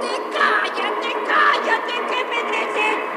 cállate, cállate, cállate, que me detengo.